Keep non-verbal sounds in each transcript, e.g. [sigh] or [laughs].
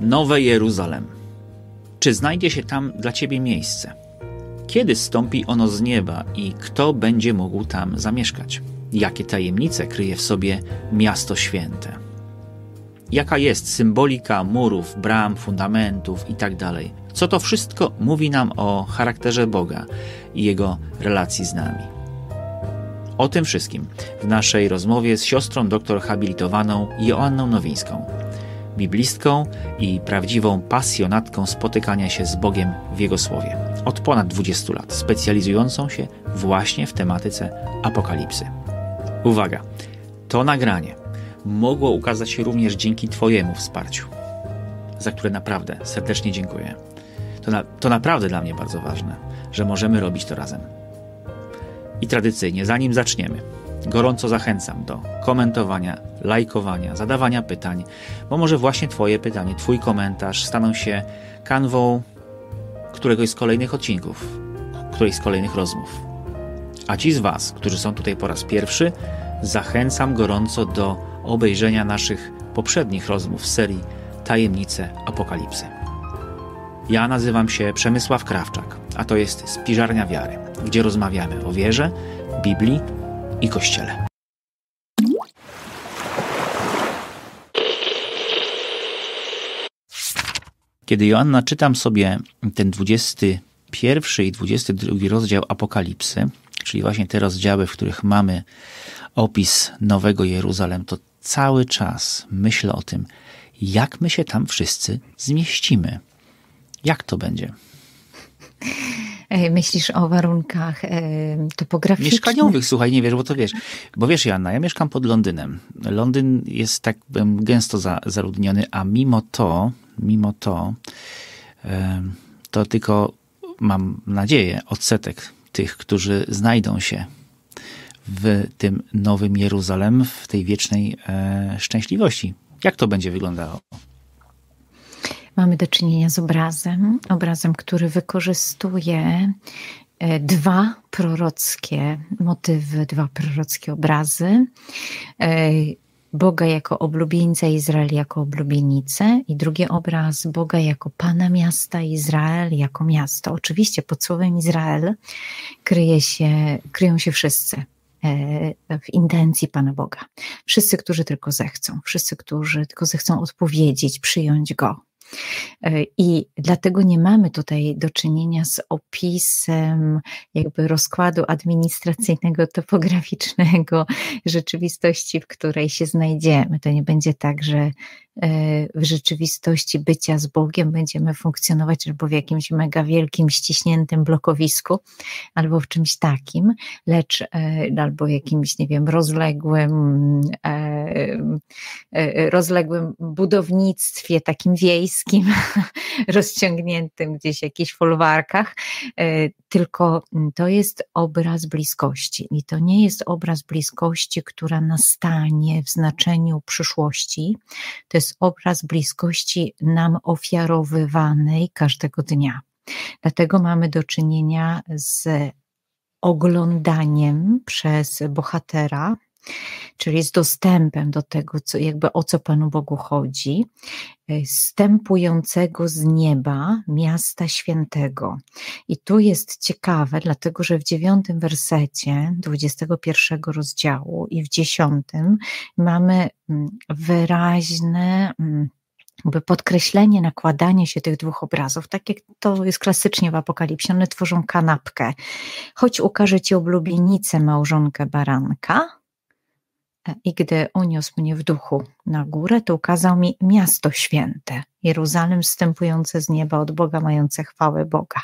Nowe Jeruzalem. Czy znajdzie się tam dla ciebie miejsce? Kiedy stąpi ono z nieba i kto będzie mógł tam zamieszkać? Jakie tajemnice kryje w sobie miasto święte? Jaka jest symbolika murów, bram, fundamentów itd.? Co to wszystko mówi nam o charakterze Boga i jego relacji z nami? O tym wszystkim w naszej rozmowie z siostrą doktor habilitowaną Joanną Nowińską, biblistką i prawdziwą pasjonatką spotykania się z Bogiem w Jego Słowie. Od ponad 20 lat, specjalizującą się właśnie w tematyce apokalipsy. Uwaga, to nagranie mogło ukazać się również dzięki Twojemu wsparciu, za które naprawdę serdecznie dziękuję. To, na, to naprawdę dla mnie bardzo ważne, że możemy robić to razem. I tradycyjnie, zanim zaczniemy, gorąco zachęcam do komentowania, lajkowania, zadawania pytań, bo może właśnie Twoje pytanie, Twój komentarz staną się kanwą któregoś z kolejnych odcinków, którejś z kolejnych rozmów. A ci z Was, którzy są tutaj po raz pierwszy, zachęcam gorąco do obejrzenia naszych poprzednich rozmów z serii Tajemnice Apokalipsy. Ja nazywam się Przemysław Krawczak, a to jest Spiżarnia Wiary, gdzie rozmawiamy o wierze, Biblii i Kościele. Kiedy Joanna czytam sobie ten 21 i 22 rozdział Apokalipsy, czyli właśnie te rozdziały, w których mamy opis Nowego Jeruzalem, to cały czas myślę o tym, jak my się tam wszyscy zmieścimy. Jak to będzie? Myślisz o warunkach e, topograficznych? Mieszkaniowych, słuchaj, nie wiesz, bo to wiesz. Bo wiesz, Joanna, ja mieszkam pod Londynem. Londyn jest tak gęsto za, zaludniony, a mimo to, mimo to, to tylko mam nadzieję, odsetek tych, którzy znajdą się w tym nowym Jeruzalem, w tej wiecznej e, szczęśliwości. Jak to będzie wyglądało? Mamy do czynienia z obrazem, obrazem, który wykorzystuje e, dwa prorockie motywy, dwa prorockie obrazy. E, Boga jako oblubieńca, Izrael jako oblubienicę i drugi obraz Boga jako Pana miasta, Izrael jako miasto. Oczywiście pod słowem Izrael kryje się, kryją się wszyscy e, w intencji Pana Boga. Wszyscy, którzy tylko zechcą, wszyscy, którzy tylko zechcą odpowiedzieć, przyjąć Go. E, I dlatego nie mamy tutaj do czynienia z opisem jakby rozkładu administracyjnego, topograficznego [laughs] rzeczywistości, w której się znajdziemy. To nie będzie tak, że w rzeczywistości bycia z Bogiem będziemy funkcjonować albo w jakimś mega wielkim, ściśniętym blokowisku, albo w czymś takim, lecz e, albo jakimś, nie wiem, rozległym, e, e, rozległym budownictwie takim wiejskim, [laughs] rozciągniętym gdzieś w jakichś folwarkach, tylko to jest obraz bliskości i to nie jest obraz bliskości, która nastanie w znaczeniu przyszłości, to jest obraz bliskości nam ofiarowywanej każdego dnia. Dlatego mamy do czynienia z oglądaniem przez bohatera, czyli z dostępem do tego, co, jakby o co Panu Bogu chodzi, e, stępującego z nieba miasta świętego. I tu jest ciekawe, dlatego że w dziewiątym wersecie 21 rozdziału i w dziesiątym mamy mm, wyraźne mm, jakby podkreślenie, nakładanie się tych dwóch obrazów, tak jak to jest klasycznie w Apokalipsie, one tworzą kanapkę. Choć ukaże Ci oblubienicę małżonkę baranka, i gdy uniósł mnie w duchu na górę, to ukazał mi miasto święte, Jeruzalem wstępujące z nieba od Boga, mające chwałę Boga.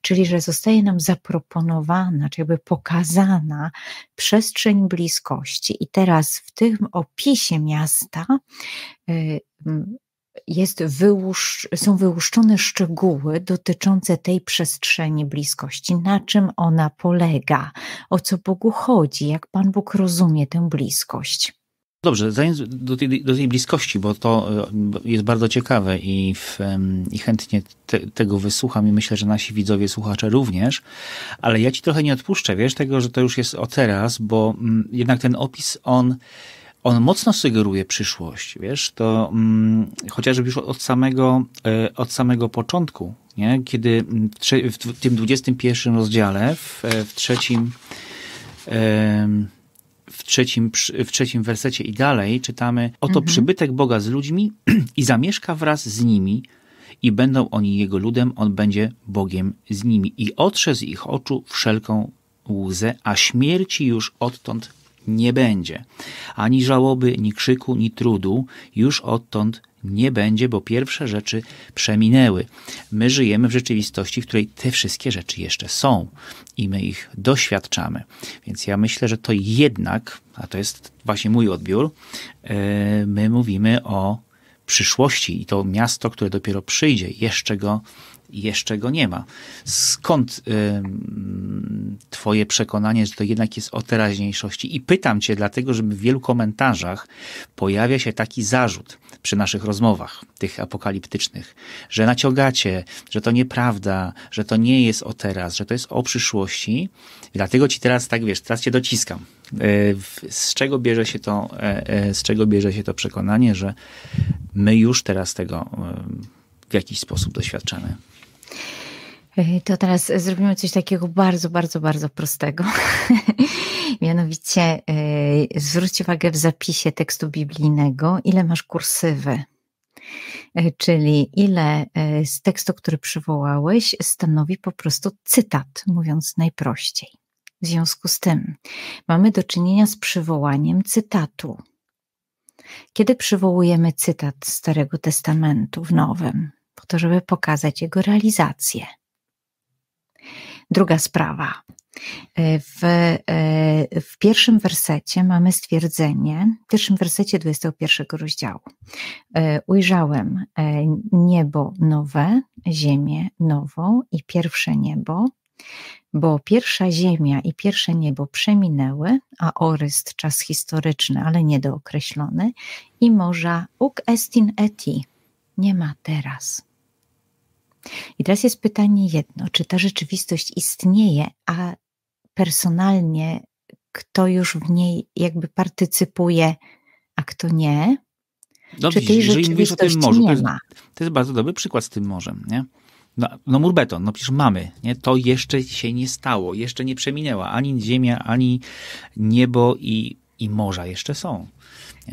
Czyli, że zostaje nam zaproponowana, czy jakby pokazana przestrzeń bliskości. I teraz w tym opisie miasta y, jest wyłusz, są wyłuszczone szczegóły dotyczące tej przestrzeni bliskości, na czym ona polega, o co Bogu chodzi, jak Pan Bóg rozumie tę bliskość. Dobrze, zając do tej, do tej bliskości, bo to e, jest bardzo ciekawe i, w, i chętnie te, tego wysłucham i myślę, że nasi widzowie, słuchacze również, ale ja ci trochę nie odpuszczę, wiesz, tego, że to już jest o teraz, bo mm, jednak ten opis, on on mocno sugeruje przyszłość, wiesz, to mm, chociażby już od samego, e, od samego początku, nie? kiedy w, w tym 21 rozdziale, w, w trzecim, w trzecim, w trzecim wersecie i dalej czytamy, oto mhm. przybytek Boga z ludźmi [clears throat] i zamieszka wraz z nimi i będą oni Jego ludem, On będzie Bogiem z nimi i otrze z ich oczu wszelką łzę, a śmierci już odtąd nie będzie. Ani żałoby, ni krzyku, ni trudu już odtąd nie będzie, bo pierwsze rzeczy przeminęły. My żyjemy w rzeczywistości, w której te wszystkie rzeczy jeszcze są i my ich doświadczamy. Więc ja myślę, że to jednak, a to jest właśnie mój odbiór, e, my mówimy o przyszłości i to miasto, które dopiero przyjdzie, jeszcze go jeszcze go nie ma. Skąd y, Twoje przekonanie, że to jednak jest o teraźniejszości? I pytam Cię, dlatego, że w wielu komentarzach pojawia się taki zarzut przy naszych rozmowach, tych apokaliptycznych, że naciągacie, że to nieprawda, że to nie jest o teraz, że to jest o przyszłości. I dlatego Ci teraz, tak wiesz, teraz Cię dociskam. Y, z czego bierze się to, y, y, z czego bierze się to przekonanie, że my już teraz tego w jakiś sposób doświadczamy? To teraz zrobimy coś takiego bardzo, bardzo, bardzo prostego. [laughs] Mianowicie zwróć uwagę w zapisie tekstu biblijnego, ile masz kursywy. Czyli ile z tekstu, który przywołałeś, stanowi po prostu cytat, mówiąc najprościej. W związku z tym mamy do czynienia z przywołaniem cytatu. Kiedy przywołujemy cytat Starego Testamentu w Nowym, po to, żeby pokazać jego realizację Druga sprawa. E, w, e, w pierwszym wersecie mamy stwierdzenie, w pierwszym wersecie 21 rozdziału. E, ujrzałem niebo nowe, ziemię nową i pierwsze niebo, bo pierwsza ziemia i pierwsze niebo przeminęły, a oryst czas historyczny, ale niedookreślony, i morza uk estin eti nie ma teraz. I teraz jest pytanie jedno, czy ta rzeczywistość istnieje, a personalnie kto już w niej jakby partycypuje, a kto nie? No, czy tej rzeczywistości morzu, nie to jest, ma? To jest bardzo dobry przykład z tym morzem, nie? No, no mur beton, no przecież mamy, nie? To jeszcze się nie stało, jeszcze nie przeminęła ani ziemia, ani niebo i, i morza jeszcze są.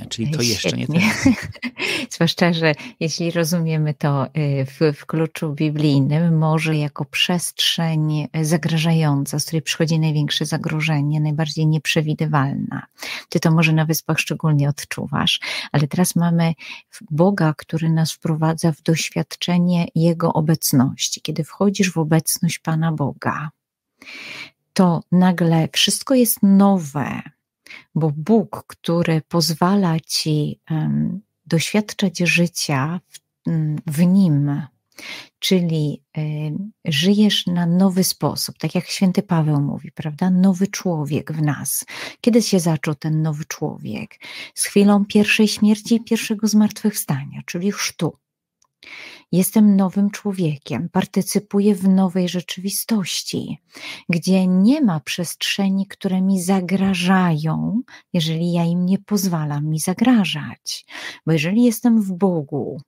Czyli to jeszcze nie teraz. [laughs] Zwłaszcza, że jeśli rozumiemy to y, w, w kluczu biblijnym, może jako przestrzeń zagrażająca, z której przychodzi największe zagrożenie, najbardziej nieprzewidywalna. Ty to może na wyspach szczególnie odczuwasz, ale teraz mamy Boga, który nas wprowadza w doświadczenie Jego obecności. Kiedy wchodzisz w obecność Pana Boga, to nagle wszystko jest nowe, bo Bóg, który pozwala ci doświadczać życia w, w nim, czyli y, żyjesz na nowy sposób, tak jak święty Paweł mówi, prawda? Nowy człowiek w nas. Kiedy się zaczął ten nowy człowiek? Z chwilą pierwszej śmierci i pierwszego zmartwychwstania, czyli chrztu. Jestem nowym człowiekiem, partycypuję w nowej rzeczywistości, gdzie nie ma przestrzeni, które mi zagrażają, jeżeli ja im nie pozwalam mi zagrażać. Bo jeżeli jestem w Bogu,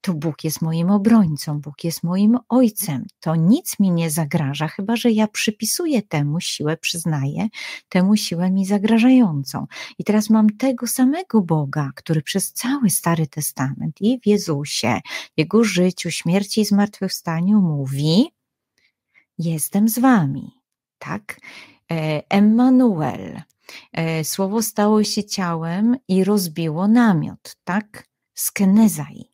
to Bóg jest moim obrońcą, Bóg jest moim ojcem. To nic mi nie zagraża, chyba że ja przypisuję temu siłę, przyznaję temu siłę mi zagrażającą. I teraz mam tego samego Boga, który przez cały Stary Testament i w Jezusie, Jego życiu, śmierci i zmartwychwstaniu mówi: Jestem z wami. Tak? E, Emmanuel. E, słowo stało się ciałem i rozbiło namiot, tak? Skenezai.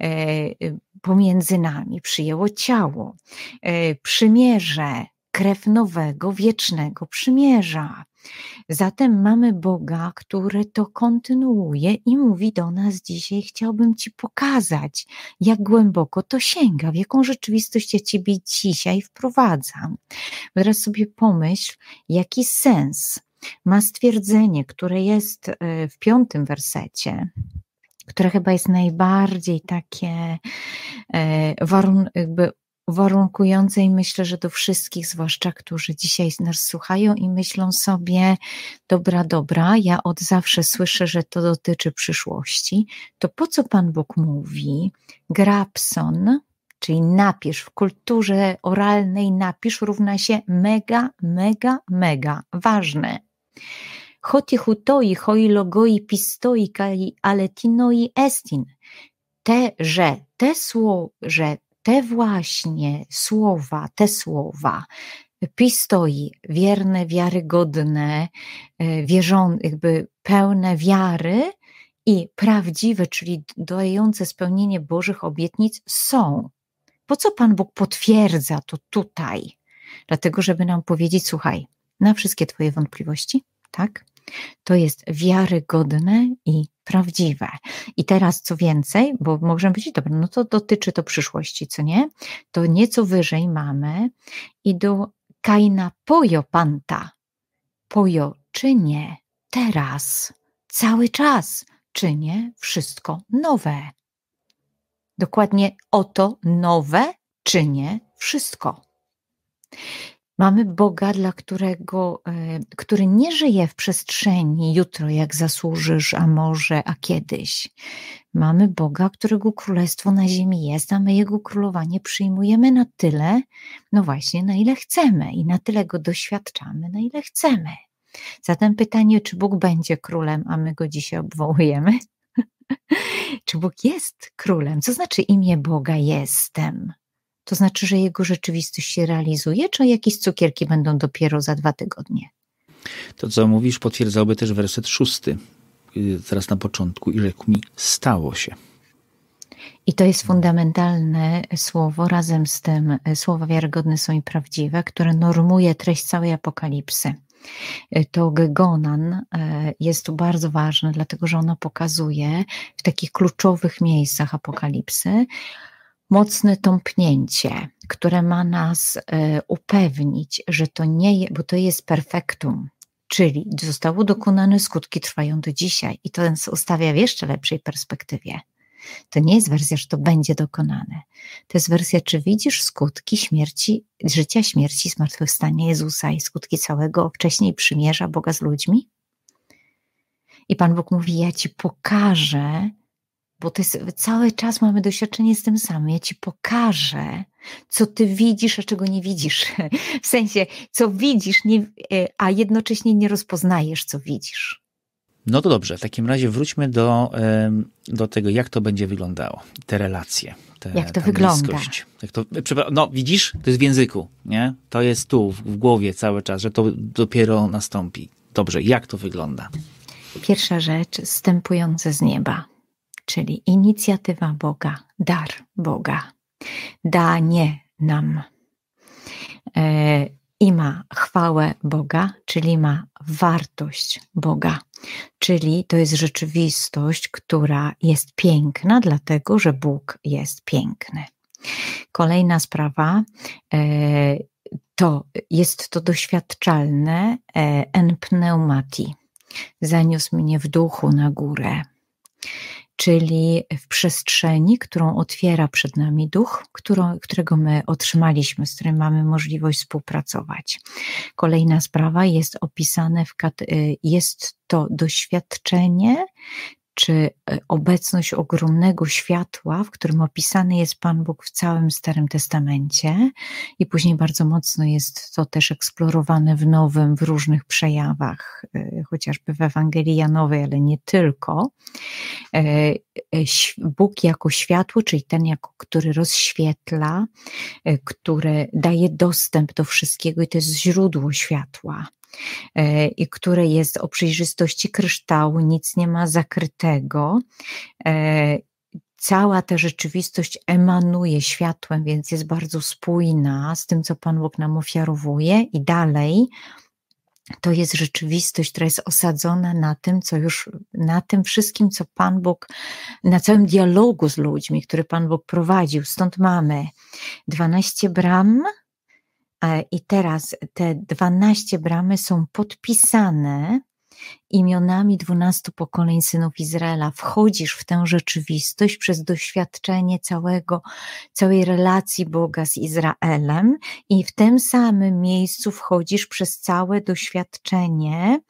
E, y, pomiędzy nami, przyjęło ciało, e, przymierze, krew nowego, wiecznego przymierza. Zatem mamy Boga, który to kontynuuje i mówi do nas dzisiaj: Chciałbym Ci pokazać, jak głęboko to sięga, w jaką rzeczywistość ja Ciebie dzisiaj wprowadzam. Teraz sobie pomyśl, jaki sens ma stwierdzenie, które jest e, w piątym wersecie które chyba jest najbardziej takie e, warun, jakby uwarunkujące i myślę, że do wszystkich, zwłaszcza którzy dzisiaj nas słuchają i myślą sobie, dobra, dobra, ja od zawsze słyszę, że to dotyczy przyszłości, to po co Pan Bóg mówi? Grabson, czyli napisz w kulturze oralnej, napisz równa się mega, mega, mega, ważne. Hoti hutoi, hoi logoi pistoi, kai aletinoi estin. Te, że, te słowo, że te właśnie słowa, te słowa, pistoi, wierne, wiarygodne, e, wierzą, jakby pełne wiary i prawdziwe, czyli dające spełnienie Bożych obietnic są. Po co Pan Bóg potwierdza to tutaj? Dlatego, żeby nam powiedzieć, słuchaj, na wszystkie Twoje wątpliwości, tak? To jest wiarygodne i prawdziwe. I teraz co więcej, bo możemy powiedzieć, dobra, no to dotyczy to przyszłości, co nie? To nieco wyżej mamy i do kaina pojo panta. Pojo czynię teraz, cały czas czynię wszystko nowe. Dokładnie oto nowe czynię wszystko. Mamy Boga, dla którego, e, który nie żyje w przestrzeni jutro, jak zasłużysz, a może, a kiedyś. Mamy Boga, którego królestwo na ziemi jest, a my jego królowanie przyjmujemy na tyle, no właśnie, na ile chcemy i na tyle go doświadczamy, na ile chcemy. Zatem pytanie, czy Bóg będzie królem, a my go dzisiaj obwołujemy? [laughs] czy Bóg jest królem? Co znaczy imię Boga jestem? To znaczy, że jego rzeczywistość się realizuje, czy jakieś cukierki będą dopiero za dwa tygodnie? To, co mówisz, potwierdzałby też werset szósty, zaraz na początku, i rzekł mi, stało się. I to jest fundamentalne słowo, razem z tym e, słowa wiarygodne są i prawdziwe, które normuje treść całej apokalipsy. E, to Gegonan jest tu bardzo ważne, dlatego że ono pokazuje w takich kluczowych miejscach apokalipsy, mocne tąpnięcie, które ma nas e, upewnić, że to nie jest, bo to jest perfektum, czyli zostało dokonane, skutki trwają do dzisiaj i to nas ustawia w jeszcze lepszej perspektywie. To nie jest wersja, że to będzie dokonane. To jest wersja, czy widzisz skutki śmierci, życia, śmierci, zmartwychwstania Jezusa i skutki całego wcześniej przymierza Boga z ludźmi? I Pan Bóg mówi: Ja ci pokażę, bo to jest, cały czas mamy doświadczenie z tym samym. Ja ci pokażę, co ty widzisz, a czego nie widzisz. [laughs] W sensie, co widzisz, nie, e, a jednocześnie nie rozpoznajesz, co widzisz. No to dobrze, w takim razie wróćmy do, do tego, jak to będzie wyglądało, te relacje. Te, jak to wygląda? Jak to, no widzisz, to jest w języku, nie? To jest tu, w głowie cały czas, że to dopiero nastąpi. Dobrze, jak to wygląda? Pierwsza rzecz, stępujące z nieba czyli inicjatywa Boga, dar Boga, danie nam. E, I ma chwałę Boga, czyli ma wartość Boga, czyli to jest rzeczywistość, która jest piękna, dlatego że Bóg jest piękny. Kolejna sprawa e, to jest to doświadczalne en pneumati. Zaniósł mnie w duchu na górę czyli w przestrzeni, którą otwiera przed nami duch, którą, którego my otrzymaliśmy, z którym mamy możliwość współpracować. Kolejna sprawa jest opisane w, y, jest to doświadczenie czy e, obecność ogromnego światła, w którym opisany jest Pan Bóg w całym Starym Testamencie i później bardzo mocno jest to też eksplorowane w Nowym, w różnych przejawach, e, chociażby w Ewangelii Janowej, ale nie tylko. E, Bóg jako światło, czyli ten, jako, który rozświetla, który daje dostęp do wszystkiego i to jest źródło światła. E, i które jest o przejrzystości kryształu, nic nie ma zakrytego. E, cała ta rzeczywistość emanuje światłem, więc jest bardzo spójna z tym, co Pan Bóg nam ofiarowuje, i dalej to jest rzeczywistość, która jest osadzona na tym, co już, na tym wszystkim, co Pan Bóg, na całym dialogu z ludźmi, który Pan Bóg prowadził. Stąd mamy 12 bram, I teraz te 12 bramy są podpisane imionami dwunastu pokoleń synów Izraela. Wchodzisz w tę rzeczywistość przez doświadczenie całego, całej relacji Boga z Izraelem i w tym samym miejscu wchodzisz przez całe doświadczenie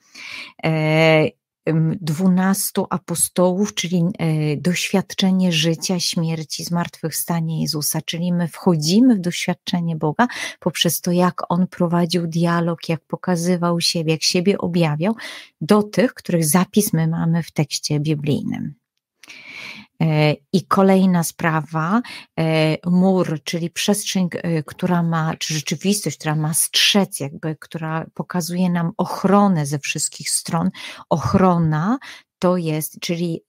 e, dwunastu apostołów, czyli e, doświadczenie życia, śmierci, zmartwychwstania Jezusa, czyli my wchodzimy w doświadczenie Boga poprzez to, jak On prowadził dialog, jak pokazywał siebie, jak siebie objawiał do tych, których zapis my mamy w tekście biblijnym. E, I kolejna sprawa, e, mur, czyli przestrzeń, e, która ma, czy rzeczywistość, która ma strzec, jakby, która pokazuje nam ochronę ze wszystkich stron. Ochrona to jest, czyli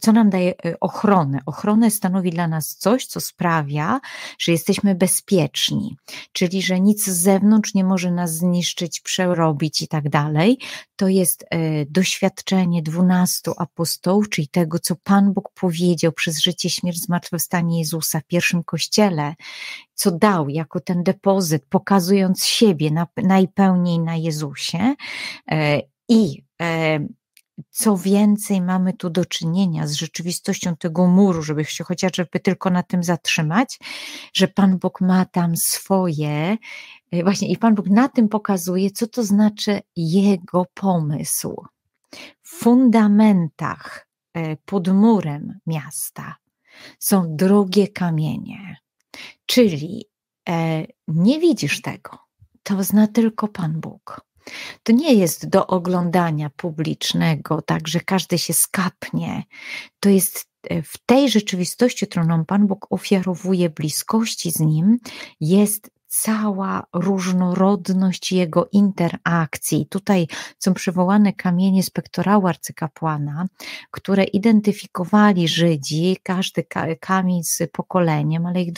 co nam daje y, ochronę. Ochronę stanowi dla nas coś, co sprawia, że jesteśmy bezpieczni, czyli że nic z zewnątrz nie może nas zniszczyć, przerobić i tak dalej. To jest y, doświadczenie dwunastu apostołów, czyli tego, co Pan Bóg powiedział przez życie, śmierć, zmartwychwstanie Jezusa w pierwszym kościele, co dał jako ten depozyt, pokazując siebie na, najpełniej na Jezusie. I co więcej, mamy tu do czynienia z rzeczywistością tego muru, żeby się chociażby tylko na tym zatrzymać, że Pan Bóg ma tam swoje, e, właśnie i Pan Bóg na tym pokazuje, co to znaczy Jego pomysł. W fundamentach e, pod murem miasta są drogie kamienie, czyli e, nie widzisz tego, to zna tylko Pan Bóg. To nie jest do oglądania publicznego, tak, że każdy się skapnie. To jest e, w tej rzeczywistości, którą Pan Bóg ofiarowuje bliskości z Nim, jest cała różnorodność jego interakcji. Tutaj są przywołane kamienie spektorału arcykapłana, które identyfikowali Żydzi, każdy kamień z pokoleniem, ale ich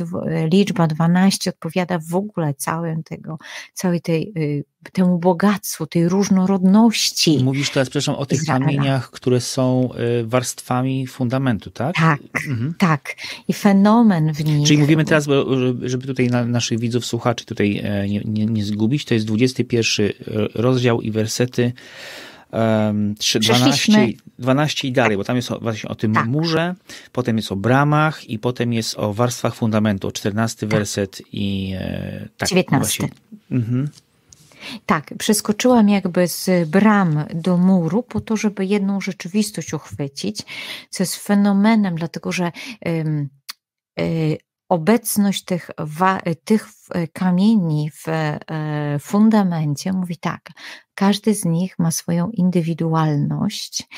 liczba 12 odpowiada w ogóle całym tego, całej tej y, temu bogactwu, tej różnorodności. Mówisz teraz, przepraszam, o tych Izraela. kamieniach, które są y, warstwami fundamentu, tak? Tak, mhm. tak. I fenomen w nich. Czyli mówimy teraz, żeby tutaj naszych widzów, słuchaczy tutaj e, nie, nie, nie zgubić, to jest 21 e, rozdział i wersety um, 3, 12, 12 i dalej, bo tam jest właśnie o tym tak. murze, potem jest o bramach i potem jest o warstwach fundamentu, 14 tak. werset i e, tak, 19. Mhm. Tak, przeskoczyłam jakby z bram do muru po to, żeby jedną rzeczywistość uchwycić, co jest fenomenem, dlatego że y, obecność tych, tych kamieni w e, fundamencie mówi tak, każdy z nich ma swoją indywidualność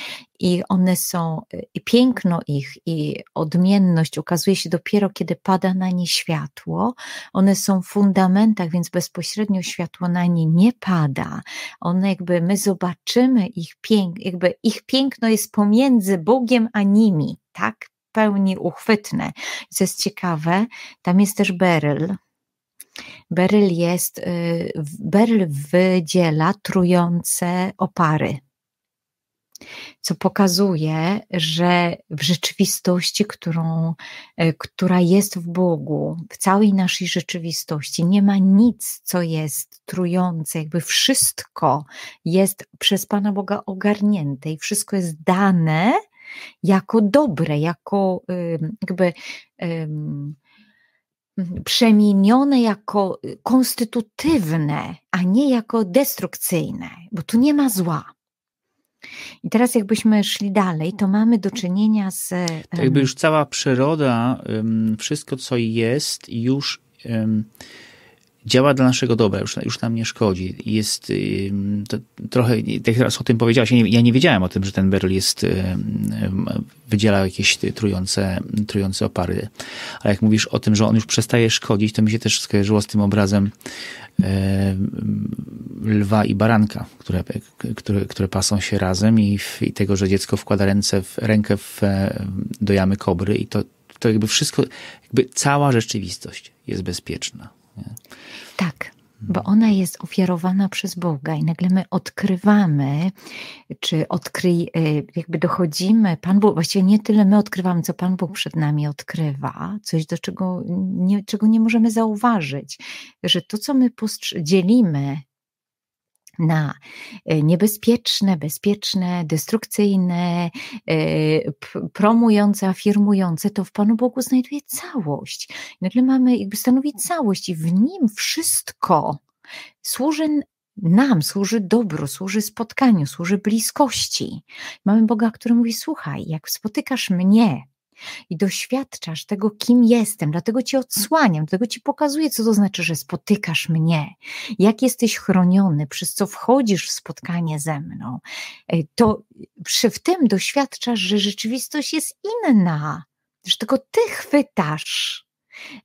i one są, i piękno ich i odmienność ukazuje się dopiero, kiedy pada na nie światło. One są w fundamentach, więc bezpośrednio światło na nie nie pada. One jakby, my zobaczymy ich piękno, jakby ich piękno jest pomiędzy Bogiem a nimi, tak? Pełni uchwytne. Co jest ciekawe, tam jest też beryl. Beryl jest, y, beryl wydziela trujące opary co pokazuje, że w rzeczywistości, którą, y, która jest w Bogu, w całej naszej rzeczywistości, nie ma nic, co jest trujące, jakby wszystko jest przez Pana Boga ogarnięte i wszystko jest dane jako dobre, jako jakby przemienione jako konstytutywne, a nie jako destrukcyjne, bo tu nie ma zła. I teraz, jakbyśmy szli dalej, to mamy do czynienia z. Tak jakby już cała przyroda, wszystko co jest, już działa dla naszego dobra, już, już nam nie szkodzi. Jest to trochę, tak teraz o tym powiedziałaś, ja nie, ja nie wiedziałem o tym, że ten beryl jest, wydziela jakieś trujące, trujące opary. Ale jak mówisz o tym, że on już przestaje szkodzić, to mi się też skojarzyło z tym obrazem lwa i baranka, które, które, które pasą się razem i, i tego, że dziecko wkłada ręce w, rękę w, do jamy kobry i to, to jakby wszystko, jakby cała rzeczywistość jest bezpieczna. Nie? Tak, bo ona jest ofiarowana przez Boga i nagle my odkrywamy, czy odkryj, y, jakby dochodzimy, Pan Bóg, właściwie nie tyle my odkrywamy, co Pan Bóg przed nami odkrywa, coś do czego nie, czego nie możemy zauważyć, że to, co my dzielimy na e, niebezpieczne, bezpieczne, destrukcyjne, e, promujące, afirmujące, to w Panu Bogu znajduje całość. Nagle mamy, jakby stanowi całość i w nim wszystko służy nam, służy dobru, służy spotkaniu, służy bliskości. Mamy Boga, który mówi: Słuchaj, jak spotykasz mnie, i doświadczasz tego, kim jestem, dlatego ci odsłaniam, dlatego ci pokazuję, co to znaczy, że spotykasz mnie, jak jesteś chroniony, przez co wchodzisz w spotkanie ze mną, e, to przy, w tym doświadczasz, że rzeczywistość jest inna, że tylko ty chwytasz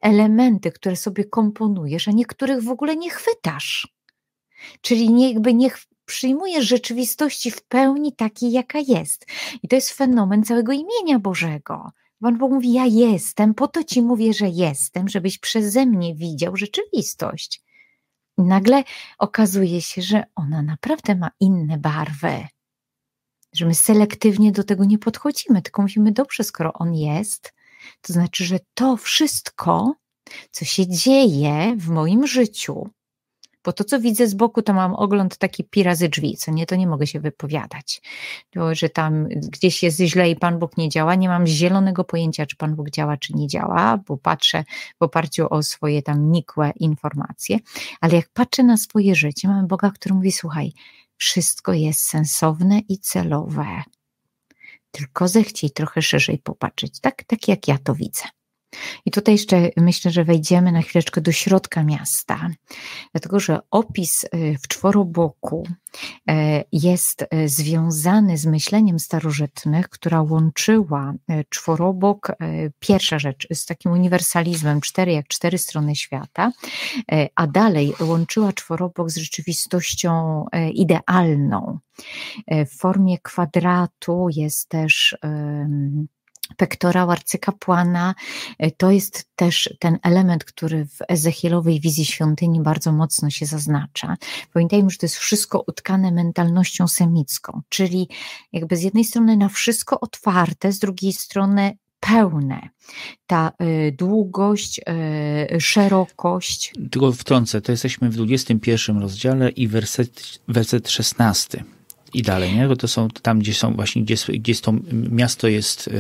elementy, które sobie komponujesz, a niektórych w ogóle nie chwytasz. Czyli nie, jakby nie przyjmujesz rzeczywistości w pełni takiej, jaka jest. I to jest fenomen całego imienia Bożego. Pan Bóg mówi: Ja jestem, po to ci mówię, że jestem, żebyś przeze mnie widział rzeczywistość. I nagle okazuje się, że ona naprawdę ma inne barwy. Że my selektywnie do tego nie podchodzimy, tylko mówimy: Dobrze, skoro on jest, to znaczy, że to wszystko, co się dzieje w moim życiu, bo to, co widzę z boku, to mam ogląd taki pi razy drzwi, co nie, to nie mogę się wypowiadać. To, że tam gdzieś jest źle i Pan Bóg nie działa, nie mam zielonego pojęcia, czy Pan Bóg działa, czy nie działa, bo patrzę w oparciu o swoje tam nikłe informacje, ale jak patrzę na swoje życie, mamy Boga, który mówi, słuchaj, wszystko jest sensowne i celowe. Tylko zechciej trochę szerzej popatrzeć, tak, tak jak ja to widzę. I tutaj jeszcze myślę, że wejdziemy na chwileczkę do środka miasta, dlatego że opis y, w czworoboku y, jest y, związany z myśleniem starożytnych, która łączyła czworobok, pierwsza rzecz, z takim uniwersalizmem, cztery jak cztery strony świata, a dalej łączyła czworobok z rzeczywistością idealną. W formie kwadratu jest też pektorał arcykapłana. E, to jest też ten element, który w Ezechielowej wizji świątyni bardzo mocno się zaznacza. Pamiętajmy, że to jest wszystko utkane mentalnością semicką, czyli jakby z jednej strony na wszystko otwarte, z drugiej strony pełne. Ta y, długość, y, szerokość. Tylko wtrącę, to jesteśmy w 21 rozdziale i werset, werset 16 i dalej, nie? Bo to są tam, gdzie są właśnie, gdzie, gdzie to miasto jest y,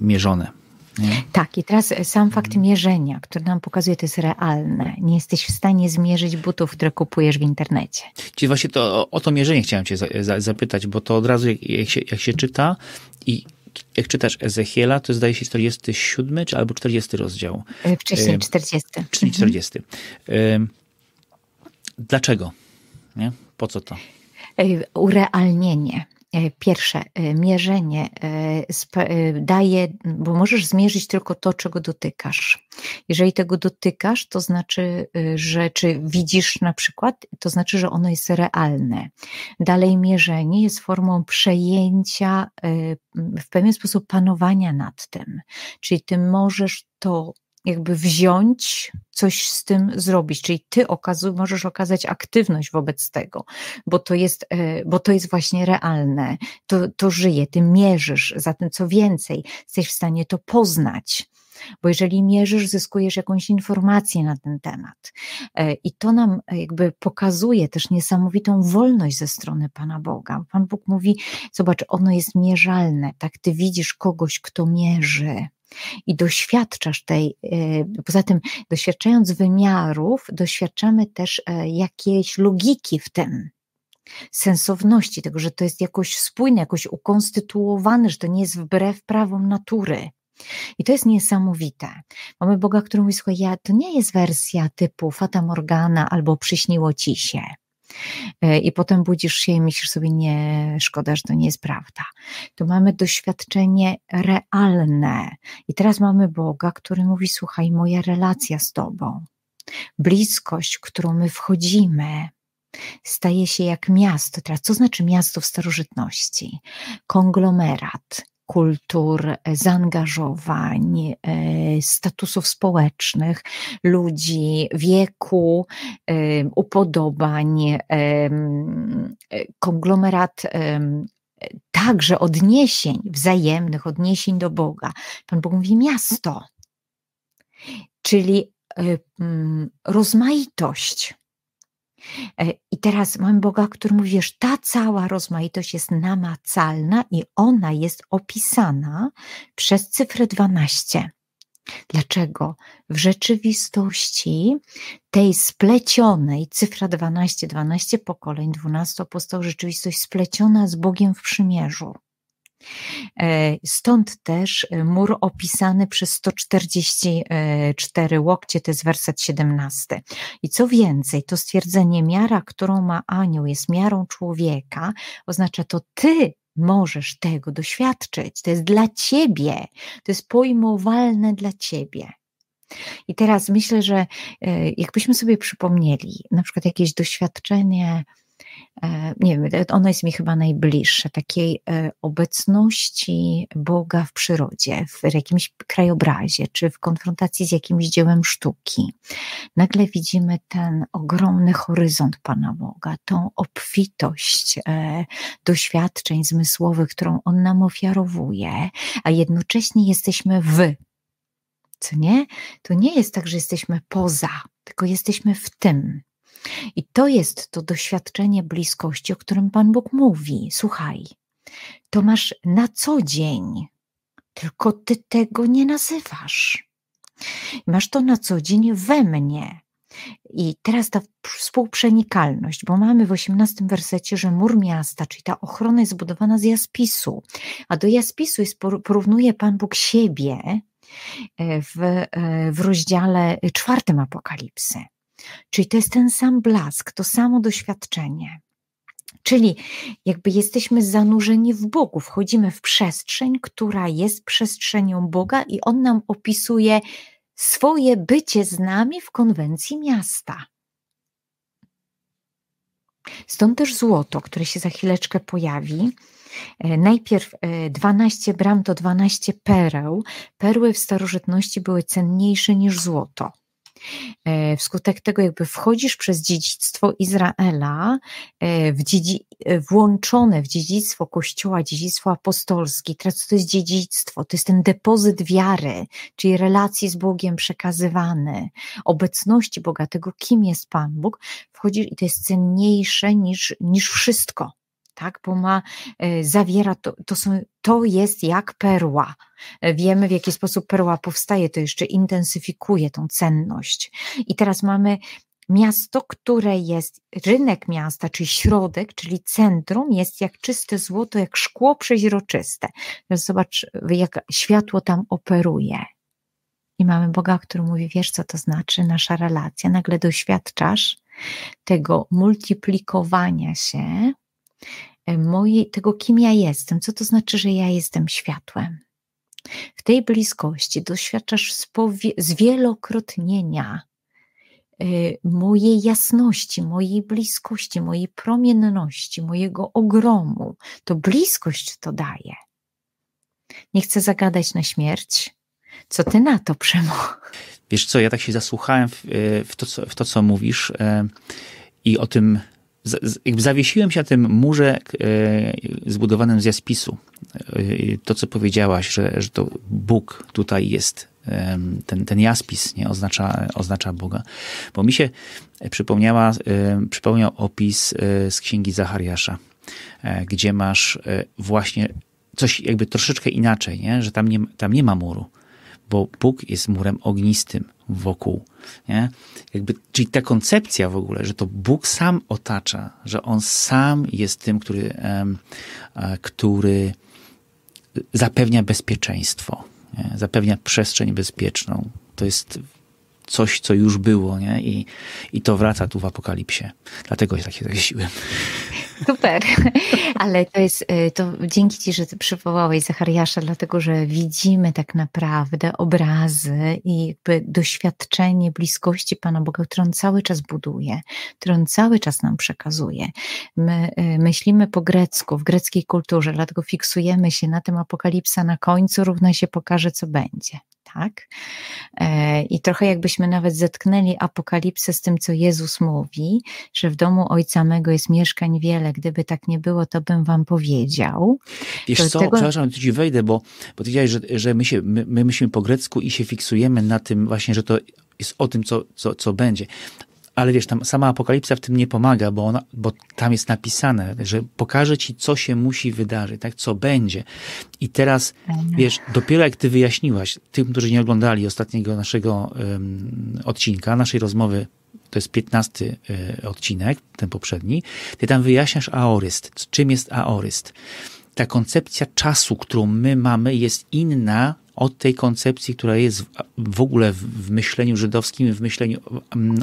mierzone. Nie? Tak, i teraz sam fakt mhm. mierzenia, który nam pokazuje, to jest realne. Nie jesteś w stanie zmierzyć butów, które kupujesz w internecie. Czyli właśnie to, o, o to mierzenie chciałem cię za, za, zapytać, bo to od razu jak się, jak się czyta i jak czytasz Ezechiela, to zdaje się 47 czy albo 40 rozdział. E, wcześniej 40. Czyli 40. Mhm. Dlaczego? Nie? Po co to? Urealnienie. E, pierwsze, e, mierzenie e, daje, bo możesz zmierzyć tylko to, czego dotykasz. Jeżeli tego dotykasz, to znaczy, że czy widzisz na przykład, to znaczy, że ono jest realne. Dalej, mierzenie jest formą przejęcia, w pewien sposób panowania nad tym. Czyli ty możesz to jakby wziąć, coś z tym zrobić. Czyli ty okazuj, możesz okazać aktywność wobec tego, bo to jest, e, bo to jest właśnie realne. To, to żyje, ty mierzysz. Zatem co więcej, jesteś w stanie to poznać. Bo jeżeli mierzysz, zyskujesz jakąś informację na ten temat. E, I to nam jakby pokazuje też niesamowitą wolność ze strony Pana Boga. Pan Bóg mówi: Zobacz, ono jest mierzalne. Tak, ty widzisz kogoś, kto mierzy i doświadczasz tej, e, poza tym doświadczając wymiarów, doświadczamy też e, jakiejś logiki w tym sensowności tego, że to jest jakoś spójne, jakoś ukonstytuowane, że to nie jest wbrew prawom natury. I to jest niesamowite. Mamy Boga, który mówi, słuchaj, ja, to nie jest wersja typu Fata Morgana albo przyśniło ci się. E, i potem budzisz się i myślisz sobie, nie, szkoda, że to nie jest prawda. To mamy doświadczenie realne. I teraz mamy Boga, który mówi: Słuchaj, moja relacja z Tobą, bliskość, którą my wchodzimy, staje się jak miasto. Teraz, co znaczy miasto w starożytności? Konglomerat kultur, zaangażowań, e, statusów społecznych, ludzi, wieku, e, upodobań, e, konglomerat także odniesień, wzajemnych odniesień do Boga. Pan Bóg mówi miasto, czyli rozmaitość. E, I teraz mamy Boga, który mówi, że ta cała rozmaitość jest namacalna i ona jest opisana przez cyfrę 12. Dlaczego? W rzeczywistości tej splecionej, cyfra 12, 12 pokoleń, 12 apostołów, rzeczywistość spleciona z Bogiem w przymierzu. E, stąd też e, mur opisany przez 144 łokcie, to jest werset 17. I co więcej, to stwierdzenie miara, którą ma anioł, jest miarą człowieka, oznacza to ty możesz tego doświadczyć. To jest dla ciebie, to jest pojmowalne dla ciebie. I teraz myślę, że e, jakbyśmy sobie przypomnieli na przykład jakieś doświadczenie, E, nie wiem, ono jest mi chyba najbliższe, takiej e, obecności Boga w przyrodzie, w jakimś krajobrazie, czy w konfrontacji z jakimś dziełem sztuki. Nagle widzimy ten ogromny horyzont Pana Boga, tą obfitość e, doświadczeń zmysłowych, którą On nam ofiarowuje, a jednocześnie jesteśmy w. Co nie? To nie jest tak, że jesteśmy poza, tylko jesteśmy w tym. I to jest to doświadczenie bliskości, o którym Pan Bóg mówi. Słuchaj, to masz na co dzień, tylko ty tego nie nazywasz. Masz to na co dzień we mnie. I teraz ta współprzenikalność, bo mamy w osiemnastym wersecie, że mur miasta, czyli ta ochrona jest zbudowana z jaspisu, a do jaspisu jest, porównuje Pan Bóg siebie e, w, e, w rozdziale czwartym Apokalipsy. Czyli to jest ten sam blask, to samo doświadczenie. Czyli jakby jesteśmy zanurzeni w Bogu, wchodzimy w przestrzeń, która jest przestrzenią Boga i On nam opisuje swoje bycie z nami w konwencji miasta. Stąd też złoto, które się za chwileczkę pojawi. E, najpierw 12 e, bram to 12 pereł. Perły w starożytności były cenniejsze niż złoto. E, wskutek tego jakby wchodzisz przez dziedzictwo Izraela, e, w dziedzi, e, włączone w dziedzictwo Kościoła, dziedzictwo apostolskie. Teraz to jest dziedzictwo, to jest ten depozyt wiary, czyli relacji z Bogiem przekazywany, obecności Boga, tego kim jest Pan Bóg, wchodzisz i to jest cenniejsze niż, niż wszystko tak, bo ma, e, zawiera, to, to, są, to jest jak perła. E, wiemy, w jaki sposób perła powstaje, to jeszcze intensyfikuje tą cenność. I teraz mamy miasto, które jest, rynek miasta, czyli środek, czyli centrum, jest jak czyste złoto, jak szkło przeźroczyste. Teraz zobacz, jak światło tam operuje. I mamy Boga, który mówi, wiesz co to znaczy, nasza relacja. Nagle doświadczasz tego multiplikowania się, mojej, tego, kim ja jestem, co to znaczy, że ja jestem światłem. W tej bliskości doświadczasz zwielokrotnienia e, mojej jasności, mojej bliskości, mojej promienności, mojego ogromu. To bliskość to daje. Nie chcę zagadać na śmierć. Co ty na to, Przemo? Wiesz co, ja tak się zasłuchałem w, e, w, to, co, w to, co mówisz i o tym jakby zawiesiłem się na tym murze e, zbudowanym z jaspisu. E, to, co powiedziałaś, że, że to Bóg tutaj jest, ten, ten jaspis nie oznacza, oznacza Boga. Bo mi się przypomniała, przypomniał opis e, z księgi Zachariasza, gdzie masz właśnie coś jakby troszeczkę inaczej, nie? że tam nie, tam nie ma muru, bo Bóg jest murem ognistym wokół. Nie? Jakby, czyli ta koncepcja w ogóle, że to Bóg sam otacza, że On sam jest tym, który, który zapewnia bezpieczeństwo, nie? zapewnia przestrzeń bezpieczną. To jest coś, co już było, nie? I, i to wraca tu w apokalipsie. Dlatego się tak się zawiesiłem. Super, [laughs] ale to jest, y, to dzięki Ci, że Ty przywołałeś Zachariasza, dlatego że widzimy tak naprawdę obrazy i jakby doświadczenie bliskości Pana Boga, które On cały czas buduje, które On cały czas nam przekazuje. My y, myślimy po grecku, w greckiej kulturze, dlatego fiksujemy się na tym apokalipsa na końcu, równa się pokaże, co będzie tak? E, I trochę jakbyśmy nawet zetknęli apokalipsę z tym, co Jezus mówi, że w domu Ojca mego jest mieszkań wiele, gdyby tak nie było, to bym wam powiedział. Wiesz to co, tego... przepraszam, tu ci wejdę, bo, powiedziałeś, że, że my, się, my, my myślimy po grecku i się fiksujemy na tym właśnie, że to jest o tym, co, co, co będzie. Ale wiesz, tam sama apokalipsa w tym nie pomaga, bo, ona, bo tam jest napisane, że pokaże ci, co się musi wydarzyć, tak, co będzie. I teraz, wiesz, dopiero jak ty wyjaśniłaś, tym, którzy nie oglądali ostatniego naszego um, odcinka, naszej rozmowy, to jest piętnasty y, odcinek, ten poprzedni, ty tam wyjaśniasz aoryst. Czym jest aoryst? Ta koncepcja czasu, którą my mamy, jest inna od tej koncepcji, która jest w ogóle w myśleniu żydowskim, w myśleniu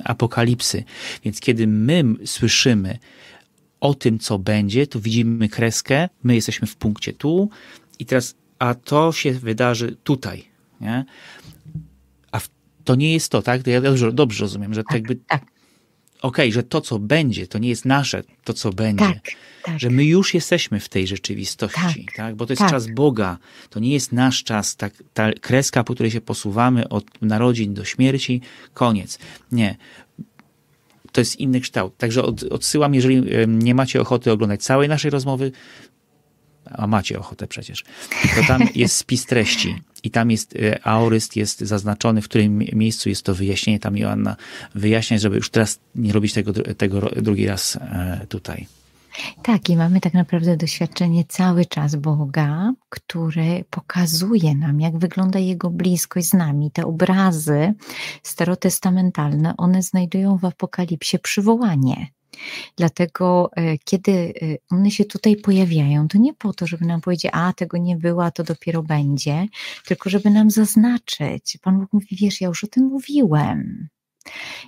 apokalipsy. Więc kiedy my słyszymy o tym, co będzie, to widzimy kreskę, my jesteśmy w punkcie tu i teraz, a to się wydarzy tutaj. Nie? A to nie jest to, tak? Ja dobrze, dobrze rozumiem, że tak, jakby. Tak. Okej, okay, że to, co będzie, to nie jest nasze, to, co będzie. Tak tak. że my już jesteśmy w tej rzeczywistości, tak, tak? bo to jest tak. czas Boga, to nie jest nasz czas, tak, ta kreska, po której się posuwamy od narodzin do śmierci, koniec. Nie. To jest inny kształt. Także od, odsyłam, jeżeli nie macie ochoty oglądać całej naszej rozmowy, a macie ochotę przecież, to tam jest spis treści i tam jest e, aoryst jest zaznaczony, w którym miejscu jest to wyjaśnienie. Tam Joanna wyjaśnia, żeby już teraz nie robić tego, tego drugi raz e, tutaj. Tak, i mamy tak naprawdę doświadczenie cały czas Boga, który pokazuje nam, jak wygląda Jego bliskość z nami. Te obrazy starotestamentalne, one znajdują w Apokalipsie przywołanie. Dlatego, e, kiedy e, one się tutaj pojawiają, to nie po to, żeby nam powiedzieć, a tego nie było, a to dopiero będzie, tylko żeby nam zaznaczyć. Pan Bóg mówi, wiesz, ja już o tym mówiłem.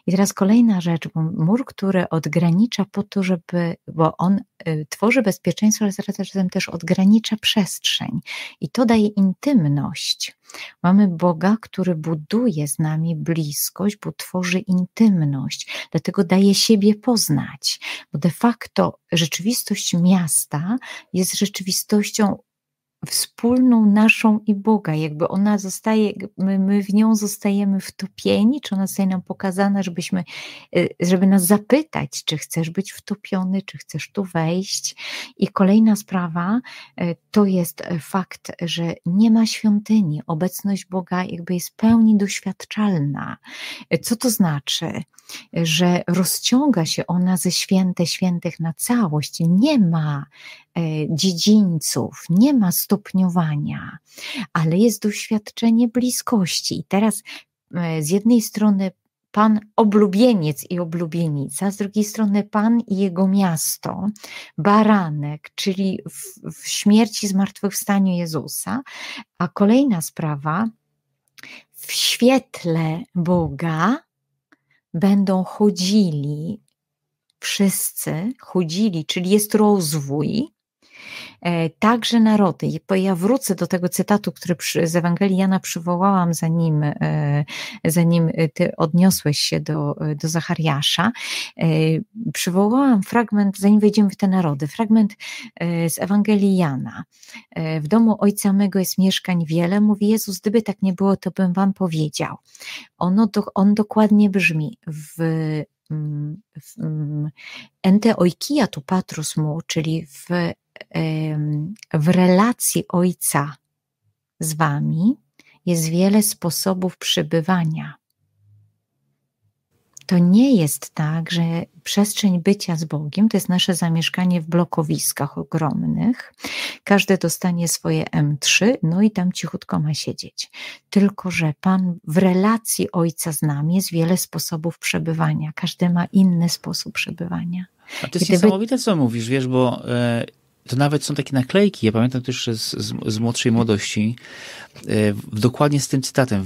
I teraz kolejna rzecz, bo mur, który odgranicza po to, żeby, bo on y, tworzy bezpieczeństwo, ale zarazem też odgranicza przestrzeń. I to daje intymność. Mamy Boga, który buduje z nami bliskość, bo tworzy intymność, dlatego daje siebie poznać, bo de facto rzeczywistość miasta jest rzeczywistością wspólną naszą i Boga, jakby ona zostaje, my, my w nią zostajemy wtopieni, czy ona zostaje nam pokazana, żebyśmy, y, żeby nas zapytać, czy chcesz być wtopiony, czy chcesz tu wejść. I kolejna sprawa y, to jest fakt, że nie ma świątyni, obecność Boga jakby jest pełni doświadczalna. Co to znaczy? Że rozciąga się ona ze święte świętych na całość, nie ma e, dziedzińców, nie ma stopniowania, ale jest doświadczenie bliskości. I teraz e, z jednej strony Pan oblubieniec i oblubienica, z drugiej strony Pan i jego miasto, baranek, czyli w, w śmierci, zmartwychwstaniu Jezusa. A kolejna sprawa, w świetle Boga będą chodzili wszyscy, chodzili, czyli jest rozwój, także narody. Ja wrócę do tego cytatu, który z Ewangelii Jana przywołałam, zanim, e, zanim ty odniosłeś się do, do Zachariasza. E, przywołałam fragment, zanim wejdziemy w te narody, fragment z Ewangelii Jana. W domu ojca mego jest mieszkań wiele, mówi Jezus, gdyby tak nie było, to bym wam powiedział. Ono, on dokładnie brzmi w mm, mm, ente oikia tu patrus mu, czyli w w relacji Ojca z Wami jest wiele sposobów przebywania. To nie jest tak, że przestrzeń bycia z Bogiem to jest nasze zamieszkanie w blokowiskach ogromnych. Każdy dostanie swoje M3, no i tam cichutko ma siedzieć. Tylko, że Pan w relacji Ojca z nami jest wiele sposobów przebywania. Każdy ma inny sposób przebywania. A to jest Gdyby... niesamowite, co mówisz, wiesz, bo. To nawet są takie naklejki, ja pamiętam też z, z, z młodszej młodości, e, dokładnie z tym cytatem,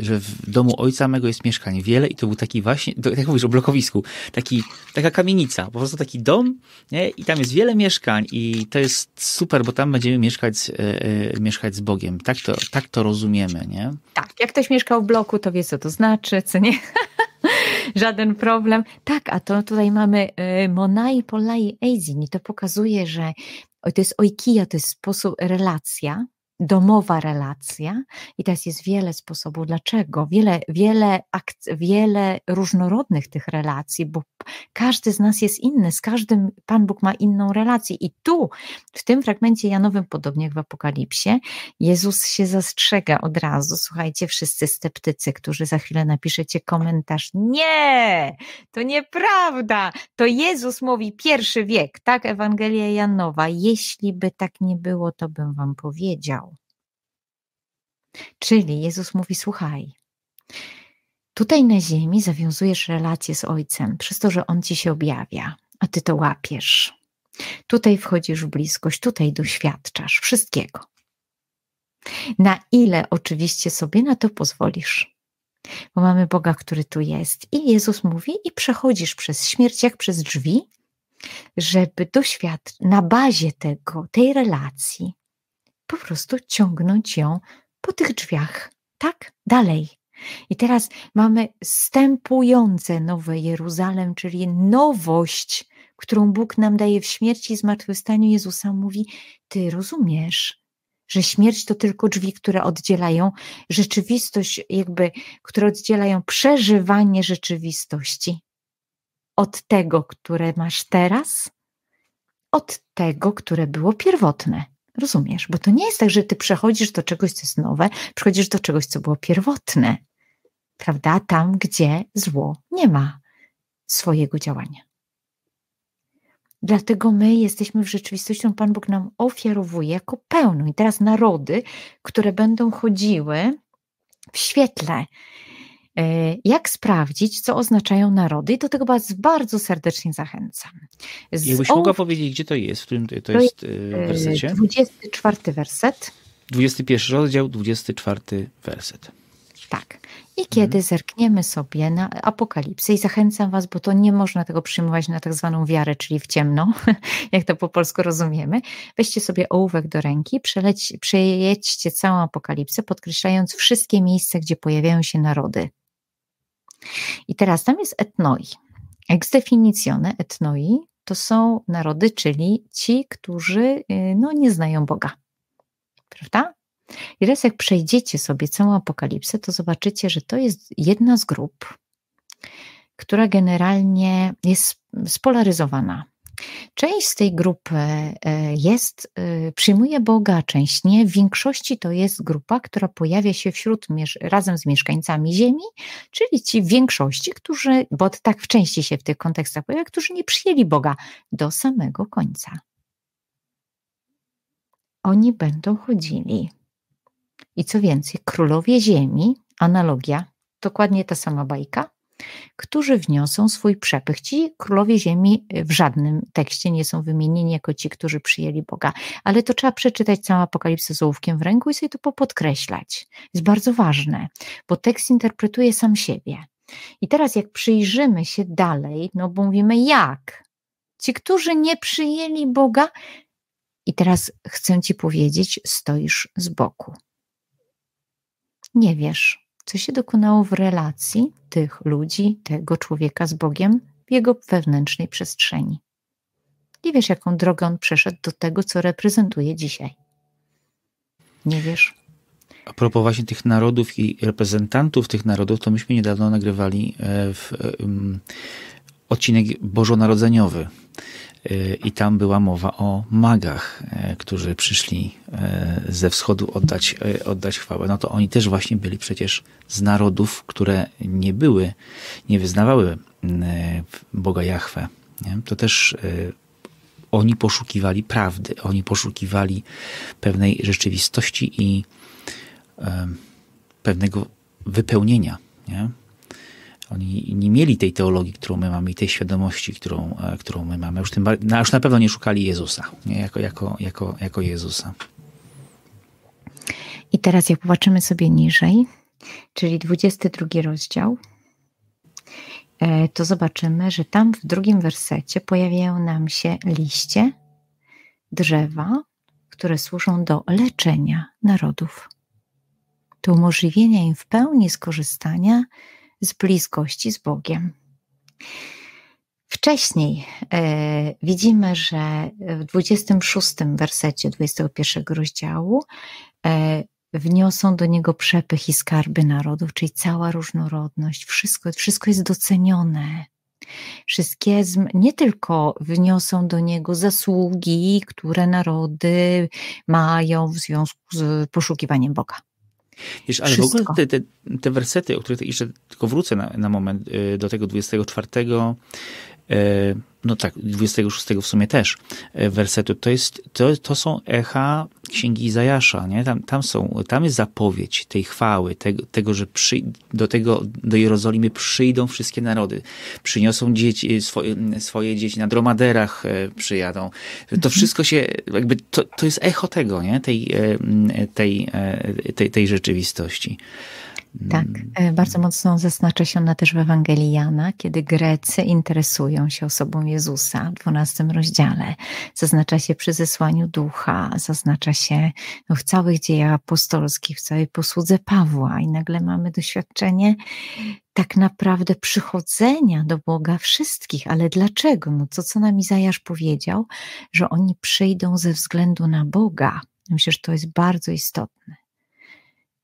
że w domu ojca mego jest mieszkań wiele i to był taki właśnie, jak mówisz, o blokowisku, taki, taka kamienica, po prostu taki dom nie? i tam jest wiele mieszkań i to jest super, bo tam będziemy mieszkać, e, e, mieszkać z Bogiem. Tak to, tak to rozumiemy, nie? Tak, jak ktoś mieszkał w bloku, to wie co to znaczy, co nie? [laughs] [laughs] żaden problem. Tak, a to tutaj mamy y, Monai Polai Eizin i to pokazuje, że to jest oikija, to jest sposób, relacja, domowa relacja i teraz jest wiele sposobów. Dlaczego? Wiele, wiele, wiele różnorodnych tych relacji, bo każdy z nas jest inny, z każdym Pan Bóg ma inną relację. I tu, w tym fragmencie Janowym, podobnie jak w Apokalipsie, Jezus się zastrzega od razu. Słuchajcie, wszyscy sceptycy, którzy za chwilę napiszecie komentarz. Nie, to nieprawda. To Jezus mówi pierwszy wiek, tak? Ewangelia Janowa. Jeśli by tak nie było, to bym wam powiedział. Czyli Jezus mówi: Słuchaj, tutaj na ziemi zawiązujesz relacje z Ojcem przez to, że On ci się objawia, a ty to łapiesz. Tutaj wchodzisz w bliskość, tutaj doświadczasz wszystkiego. Na ile oczywiście sobie na to pozwolisz? Bo mamy Boga, który tu jest. I Jezus mówi, i przechodzisz przez śmierć jak przez drzwi, żeby doświadczyć na bazie tego, tej relacji, po prostu ciągnąć ją po tych drzwiach, tak? Dalej. I teraz mamy stępujące Nowe Jeruzalem, czyli nowość, którą Bóg nam daje w śmierci i zmartwychwstaniu. Jezusa mówi: Ty rozumiesz, że śmierć to tylko drzwi, które oddzielają rzeczywistość, jakby, które oddzielają przeżywanie rzeczywistości od tego, które masz teraz, od tego, które było pierwotne. Rozumiesz? Bo to nie jest tak, że ty przechodzisz do czegoś, co jest nowe, przechodzisz do czegoś, co było pierwotne. Prawda? Tam, gdzie zło nie ma swojego działania. Dlatego my jesteśmy w rzeczywistości, Pan Bóg nam ofiarowuje jako pełną. I teraz narody, które będą chodziły w świetle jak sprawdzić, co oznaczają narody? I do tego Was bardzo serdecznie zachęcam. Z Jakbyś mogła powiedzieć, gdzie to jest, w którym to, to jest e, wersecie? 24 werset. 21 rozdział, 24 werset. Tak. I kiedy mhm. zerkniemy sobie na apokalipsę, i zachęcam Was, bo to nie można tego przyjmować na tak zwaną wiarę, czyli w ciemno, [laughs] jak to po polsku rozumiemy, weźcie sobie ołówek do ręki, przeleć, przejedźcie całą apokalipsę, podkreślając wszystkie miejsca, gdzie pojawiają się narody. I teraz tam jest etnoi. Ex definitione etnoi to są narody, czyli ci, którzy y, no, nie znają Boga. Prawda? I teraz jak przejdziecie sobie całą apokalipsę, to zobaczycie, że to jest jedna z grup, która generalnie jest spolaryzowana. Część z tej grupy e, jest, e, przyjmuje Boga, część nie. W większości to jest grupa, która pojawia się wśród, razem z mieszkańcami Ziemi, czyli ci w większości, którzy, bo tak w części się w tych kontekstach pojawia, którzy nie przyjęli Boga do samego końca. Oni będą chodzili. I co więcej, królowie Ziemi, analogia, dokładnie ta sama bajka, którzy wniosą swój przepych. Ci królowie ziemi w żadnym tekście nie są wymienieni jako ci, którzy przyjęli Boga, ale to trzeba przeczytać całą apokalipsę z ołówkiem w ręku i sobie to popodkreślać. Jest bardzo ważne, bo tekst interpretuje sam siebie. I teraz jak przyjrzymy się dalej, no bo mówimy jak? Ci, którzy nie przyjęli Boga, i teraz chcę ci powiedzieć, stoisz z boku. Nie wiesz, co się dokonało w relacji tych ludzi, tego człowieka z Bogiem w jego wewnętrznej przestrzeni. Nie wiesz, jaką drogę on przeszedł do tego, co reprezentuje dzisiaj. Nie wiesz. A propos właśnie tych narodów i reprezentantów tych narodów, to myśmy niedawno nagrywali e, w, um, odcinek bożonarodzeniowy i tam była mowa o magach, e, którzy przyszli e, ze wschodu oddać, e, oddać chwałę. No to oni też właśnie byli przecież z narodów, które nie były, nie wyznawały Boga Jahwe. To też oni poszukiwali prawdy, oni poszukiwali pewnej rzeczywistości i pewnego wypełnienia. Nie? Oni nie mieli tej teologii, którą my mamy i tej świadomości, którą, e, którą my mamy. Już, tym, no, już na pewno nie szukali Jezusa, nie? Jako, jako, jako, jako Jezusa. I teraz jak popatrzymy sobie niżej, czyli 22 rozdział, e, to zobaczymy, że tam w drugim wersecie pojawiają nam się liście, drzewa, które służą do leczenia narodów, do umożliwienia im w pełni skorzystania z bliskości z Bogiem. Wcześniej e, widzimy, że w 26 wersecie 21 rozdziału e, wniosą do niego przepych i skarby narodów, czyli cała różnorodność, wszystko, wszystko jest docenione. Wszystkie nie tylko wniosą do niego zasługi, które narody mają w związku z poszukiwaniem Boga. Wiesz, ale Wszystko. w ogóle te, te, te wersety, o których jeszcze tylko wrócę na, na moment y, do tego 24 E, no tak, 26 w sumie też e, wersetu, to, jest, to, to są echa Księgi Izajasza, nie? Tam, tam, są, tam jest zapowiedź tej chwały, tego, tego że przy, do, tego, do Jerozolimy przyjdą wszystkie narody, przyniosą dzieci, swoje, swoje dzieci, na dromaderach e, przyjadą. To mhm. wszystko się, jakby to, to jest echo tego, nie? Tej, tej, tej, tej rzeczywistości. Tak, mm. e, bardzo mocno zaznacza się ona też w Ewangelii Jana, kiedy Grecy interesują się osobą Jezusa w 12 rozdziale. Zaznacza się przy zesłaniu ducha, zaznacza się no, w całych dziejach apostolskich, w całej posłudze Pawła i nagle mamy doświadczenie tak naprawdę przychodzenia do Boga wszystkich. Ale dlaczego? No to, co nam Izajasz powiedział, że oni przyjdą ze względu na Boga. Myślę, że to jest bardzo istotne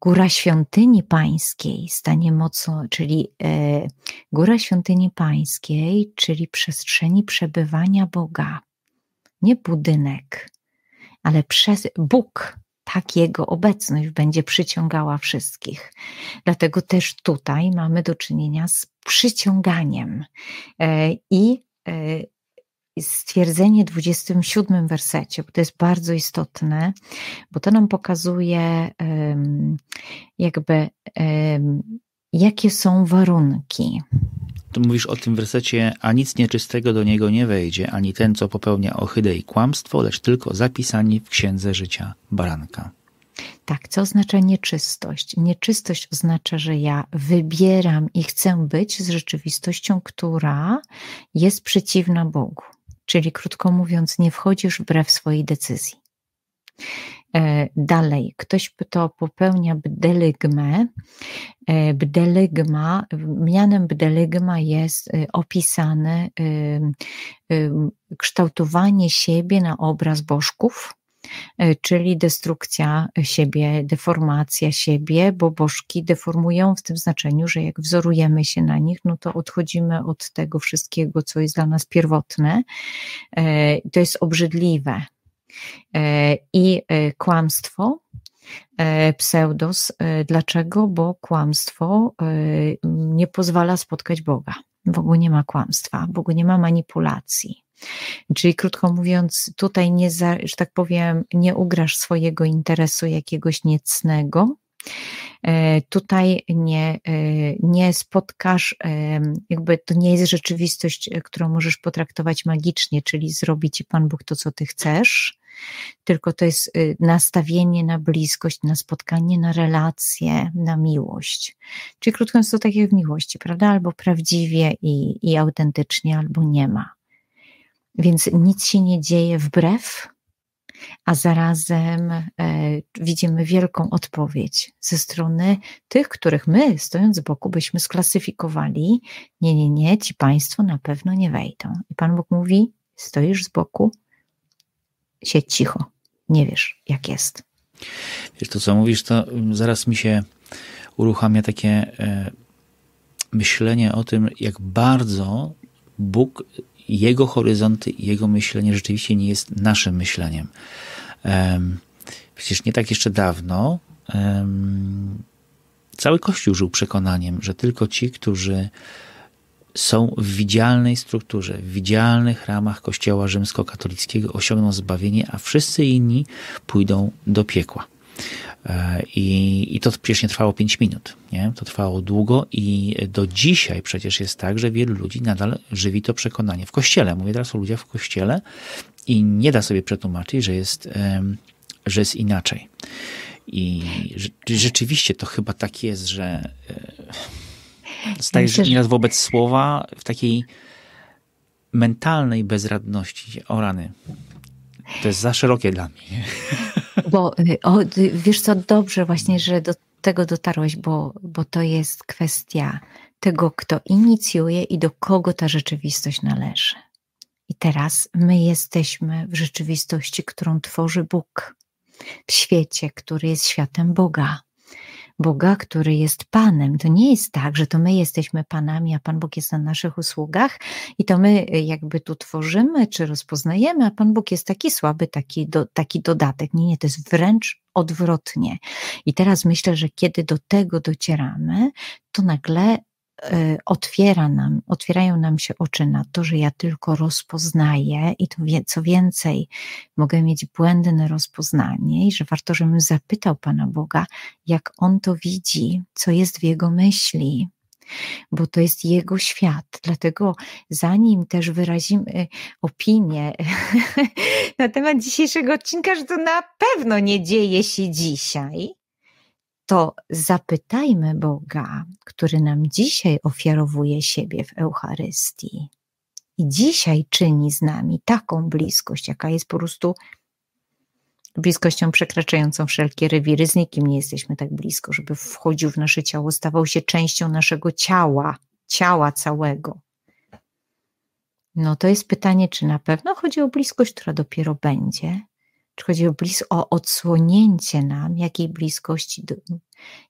góra świątyni pańskiej stanie mocą, czyli e, góra świątyni pańskiej, czyli przestrzeni przebywania Boga. Nie budynek, ale przez Bóg, tak Jego obecność będzie przyciągała wszystkich. Dlatego też tutaj mamy do czynienia z przyciąganiem. E, I e, stwierdzenie w 27 wersecie, bo to jest bardzo istotne, bo to nam pokazuje jakby jakie są warunki. Tu mówisz o tym wersecie, a nic nieczystego do niego nie wejdzie, ani ten, co popełnia ohydę i kłamstwo, lecz tylko zapisani w księdze życia baranka. Tak, co oznacza nieczystość? Nieczystość oznacza, że ja wybieram i chcę być z rzeczywistością, która jest przeciwna Bogu. Czyli krótko mówiąc, nie wchodzisz wbrew swojej decyzji. E, dalej, ktoś to popełnia bdelygmę. E, bdelygma, mianem bdelygma jest e, opisane kształtowanie siebie na obraz bożków, czyli destrukcja siebie, deformacja siebie, bo bożki deformują w tym znaczeniu, że jak wzorujemy się na nich, no to odchodzimy od tego wszystkiego, co jest dla nas pierwotne. E, to jest obrzydliwe. E, I kłamstwo, pseudos. Dlaczego? Bo kłamstwo nie pozwala spotkać Boga. Ogóle nie ma kłamstwa, ogóle nie ma manipulacji. Czyli krótko mówiąc, tutaj nie, za, że tak powiem, nie ugrasz swojego interesu jakiegoś niecnego, e, tutaj nie, e, nie spotkasz, e, jakby to nie jest rzeczywistość, którą możesz potraktować magicznie, czyli zrobi ci Pan Bóg to, co ty chcesz, tylko to jest nastawienie na bliskość, na spotkanie, na relacje, na miłość. Czyli krótko mówiąc, to tak jak w miłości, prawda? Albo prawdziwie i, i autentycznie, albo nie ma. Więc nic się nie dzieje wbrew, a zarazem e, widzimy wielką odpowiedź ze strony tych, których my, stojąc z boku, byśmy sklasyfikowali: nie, nie, nie, ci państwo na pewno nie wejdą. I Pan Bóg mówi: stoisz z boku, siedź cicho, nie wiesz, jak jest. Wiesz, to co mówisz, to zaraz mi się uruchamia takie e, myślenie o tym, jak bardzo Bóg jego horyzonty jego myślenie rzeczywiście nie jest naszym myśleniem. Przecież nie tak jeszcze dawno cały Kościół żył przekonaniem, że tylko ci, którzy są w widzialnej strukturze, w widzialnych ramach Kościoła rzymskokatolickiego osiągną zbawienie, a wszyscy inni pójdą do piekła. E, I, I to przecież nie trwało 5 minut, nie? To trwało długo i do dzisiaj przecież jest tak, że wielu ludzi nadal żywi to przekonanie w kościele. Mówię teraz o ludziach w kościele i nie da sobie przetłumaczyć, że jest, że jest inaczej. I rzeczywiście to chyba tak jest, że e, stajesz nieraz wobec słowa w takiej mentalnej bezradności. O rany. To jest za szerokie dla mnie. Bo y, o, wiesz co, dobrze właśnie, że do tego dotarłeś, bo, bo to jest kwestia tego, kto inicjuje i do kogo ta rzeczywistość należy. I teraz my jesteśmy w rzeczywistości, którą tworzy Bóg, w świecie, który jest światem Boga. Boga, który jest Panem. To nie jest tak, że to my jesteśmy Panami, a Pan Bóg jest na naszych usługach i to my y, jakby tu tworzymy czy rozpoznajemy, a Pan Bóg jest taki słaby, taki, do, taki dodatek. Nie, nie, to jest wręcz odwrotnie. I teraz myślę, że kiedy do tego docieramy, to nagle otwiera nam, otwierają nam się oczy na to, że ja tylko rozpoznaję i to wie, co więcej, mogę mieć błędne rozpoznanie i że warto, żebym zapytał Pana Boga, jak On to widzi, co jest w Jego myśli, bo to jest Jego świat. Dlatego zanim też wyrazimy opinię [laughs] na temat dzisiejszego odcinka, że to na pewno nie dzieje się dzisiaj, to zapytajmy Boga, który nam dzisiaj ofiarowuje siebie w Eucharystii i dzisiaj czyni z nami taką bliskość, jaka jest po prostu bliskością przekraczającą wszelkie rewiry. Z nikim nie jesteśmy tak blisko, żeby wchodził w nasze ciało, stawał się częścią naszego ciała, ciała całego. No to jest pytanie, czy na pewno chodzi o bliskość, która dopiero będzie, czy chodzi o, blis- o odsłonięcie nam jakiej bliskości, do,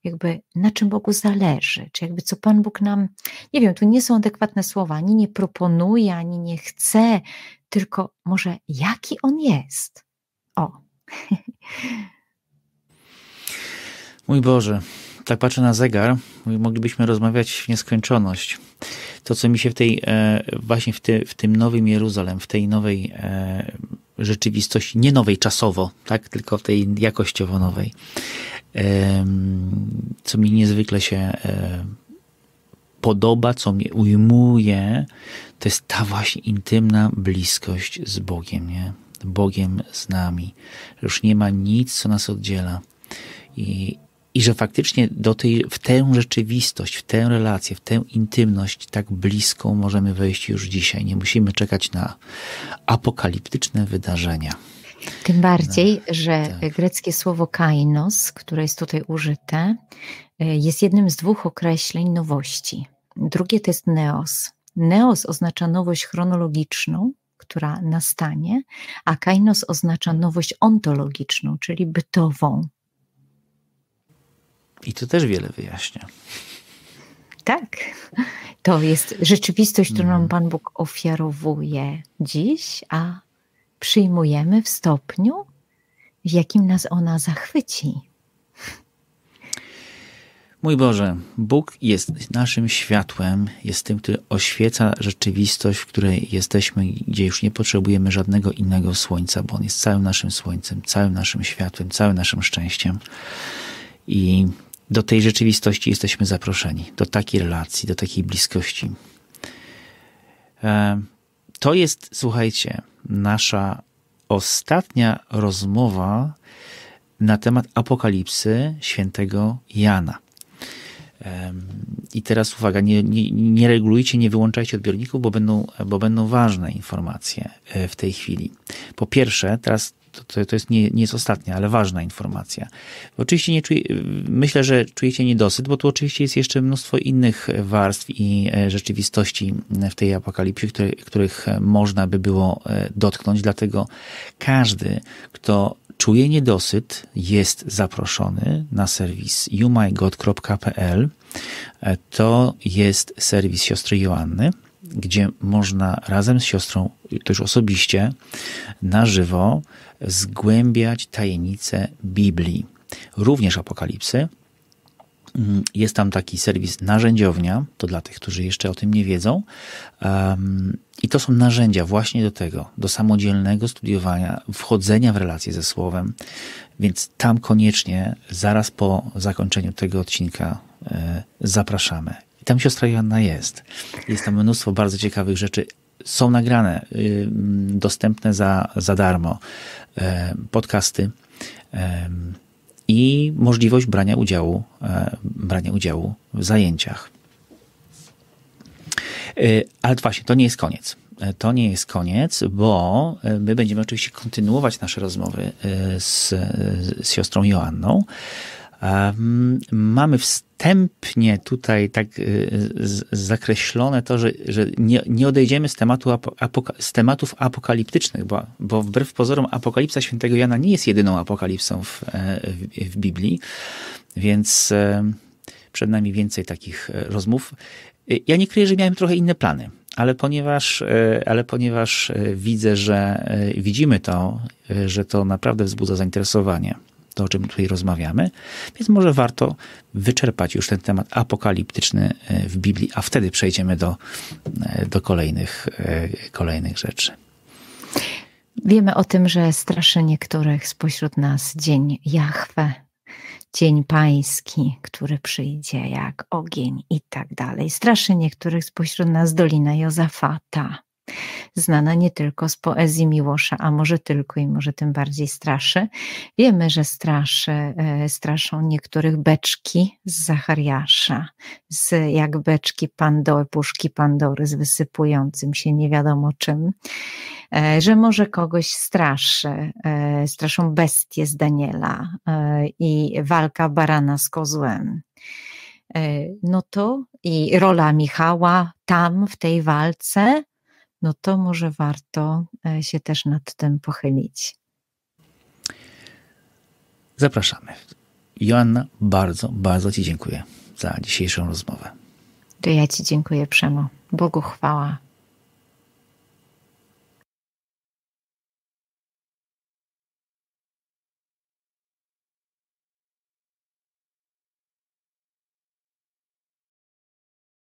jakby na czym Bogu zależy, czy jakby co Pan Bóg nam, nie wiem, tu nie są adekwatne słowa, ani nie proponuje, ani nie chce, tylko może jaki On jest. O. [laughs] Mój Boże, tak patrzę na zegar, moglibyśmy rozmawiać w nieskończoność. To, co mi się w tej, e, właśnie w, ty, w tym nowym Jeruzalem, w tej nowej e, rzeczywistości, nie nowej czasowo, tak, tylko tej jakościowo nowej, co mi niezwykle się e, podoba, co mnie ujmuje, to jest ta właśnie intymna bliskość z Bogiem, nie? Bogiem z nami. Już nie ma nic, co nas oddziela. I, i że faktycznie do tej, w tę rzeczywistość, w tę relację, w tę intymność tak bliską możemy wejść już dzisiaj. Nie musimy czekać na apokaliptyczne wydarzenia. Tym bardziej, no, że tak. greckie słowo kainos, które jest tutaj użyte, e, jest jednym z dwóch określeń nowości. Drugie to jest neos. Neos oznacza nowość chronologiczną, która nastanie, a kainos oznacza nowość ontologiczną, czyli bytową, i to też wiele wyjaśnia. Tak. To jest rzeczywistość, którą mhm. Pan Bóg ofiarowuje dziś, a przyjmujemy w stopniu, w jakim nas ona zachwyci. Mój Boże, Bóg jest naszym światłem, jest tym, który oświeca rzeczywistość, w której jesteśmy, gdzie już nie potrzebujemy żadnego innego słońca, bo On jest całym naszym słońcem, całym naszym światłem, całym naszym szczęściem. I do tej rzeczywistości jesteśmy zaproszeni, do takiej relacji, do takiej bliskości. E, to jest, słuchajcie, nasza ostatnia rozmowa na temat apokalipsy świętego Jana. I teraz uwaga, nie, nie, nie, regulujcie, nie wyłączajcie odbiorników, bo będą, bo będą ważne informacje e, w tej chwili. Po pierwsze, teraz to, to jest nie, nie jest ostatnia, ale ważna informacja. Oczywiście nie czuję, myślę, że czujecie niedosyt, bo tu oczywiście jest jeszcze mnóstwo innych warstw i e, rzeczywistości w tej apokalipsie, których można by było e, dotknąć, dlatego każdy, kto czuje niedosyt, jest zaproszony na serwis youmygod.pl. E, to jest serwis siostry Joanny gdzie można razem z siostrą, też osobiście, na żywo, zgłębiać tajemnice Biblii, również Apokalipsy. Mm, jest tam taki serwis narzędziownia, to dla tych, którzy jeszcze o tym nie wiedzą. Um, I to są narzędzia właśnie do tego, do samodzielnego studiowania, wchodzenia w relacje ze Słowem. Więc tam koniecznie, zaraz po zakończeniu tego odcinka, e, zapraszamy. I tam siostra Joanna jest. Jest tam mnóstwo bardzo ciekawych rzeczy. Są nagrane, y, dostępne za, za darmo podcasty e, i możliwość brania udziału, e, brania udziału w zajęciach. Ale właśnie, to nie jest koniec. To nie jest koniec, bo my będziemy oczywiście kontynuować nasze rozmowy z, z siostrą Joanną. Mamy w wstępnie tutaj tak zakreślone to, że, że nie, nie odejdziemy z, tematu, z tematów apokaliptycznych, bo, bo wbrew pozorom apokalipsa świętego Jana nie jest jedyną apokalipsą w, w, w Biblii, więc przed nami więcej takich rozmów. Ja nie kryję, że miałem trochę inne plany ale ponieważ, e, ale ponieważ e, widzę, że e, widzimy to, że to naprawdę wzbudza zainteresowanie, to o czym tutaj rozmawiamy, więc może warto wyczerpać już ten temat apokaliptyczny w Biblii, a wtedy przejdziemy do, do kolejnych, kolejnych rzeczy. Wiemy o tym, że straszy niektórych spośród nas dzień Jahwe, cień pański, który przyjdzie jak ogień i tak dalej. Straszy niektórych spośród nas Dolina Jozafata, znana nie tylko z poezji Miłosza, a może tylko i może tym bardziej straszy. Wiemy, że straszy, e, straszą niektórych beczki z Zachariasza, z jak beczki Pandory, puszki Pandory z wysypującym się nie wiadomo czym. E, że może kogoś straszy, e, straszą bestie z Daniela i walka barana z kozłem. No to i rola Michała tam w tej walce, no to może warto się też nad tym pochylić. Zapraszamy. Joanna, bardzo, bardzo Ci dziękuję za dzisiejszą rozmowę. To ja Ci dziękuję, Przemo. Bogu chwała.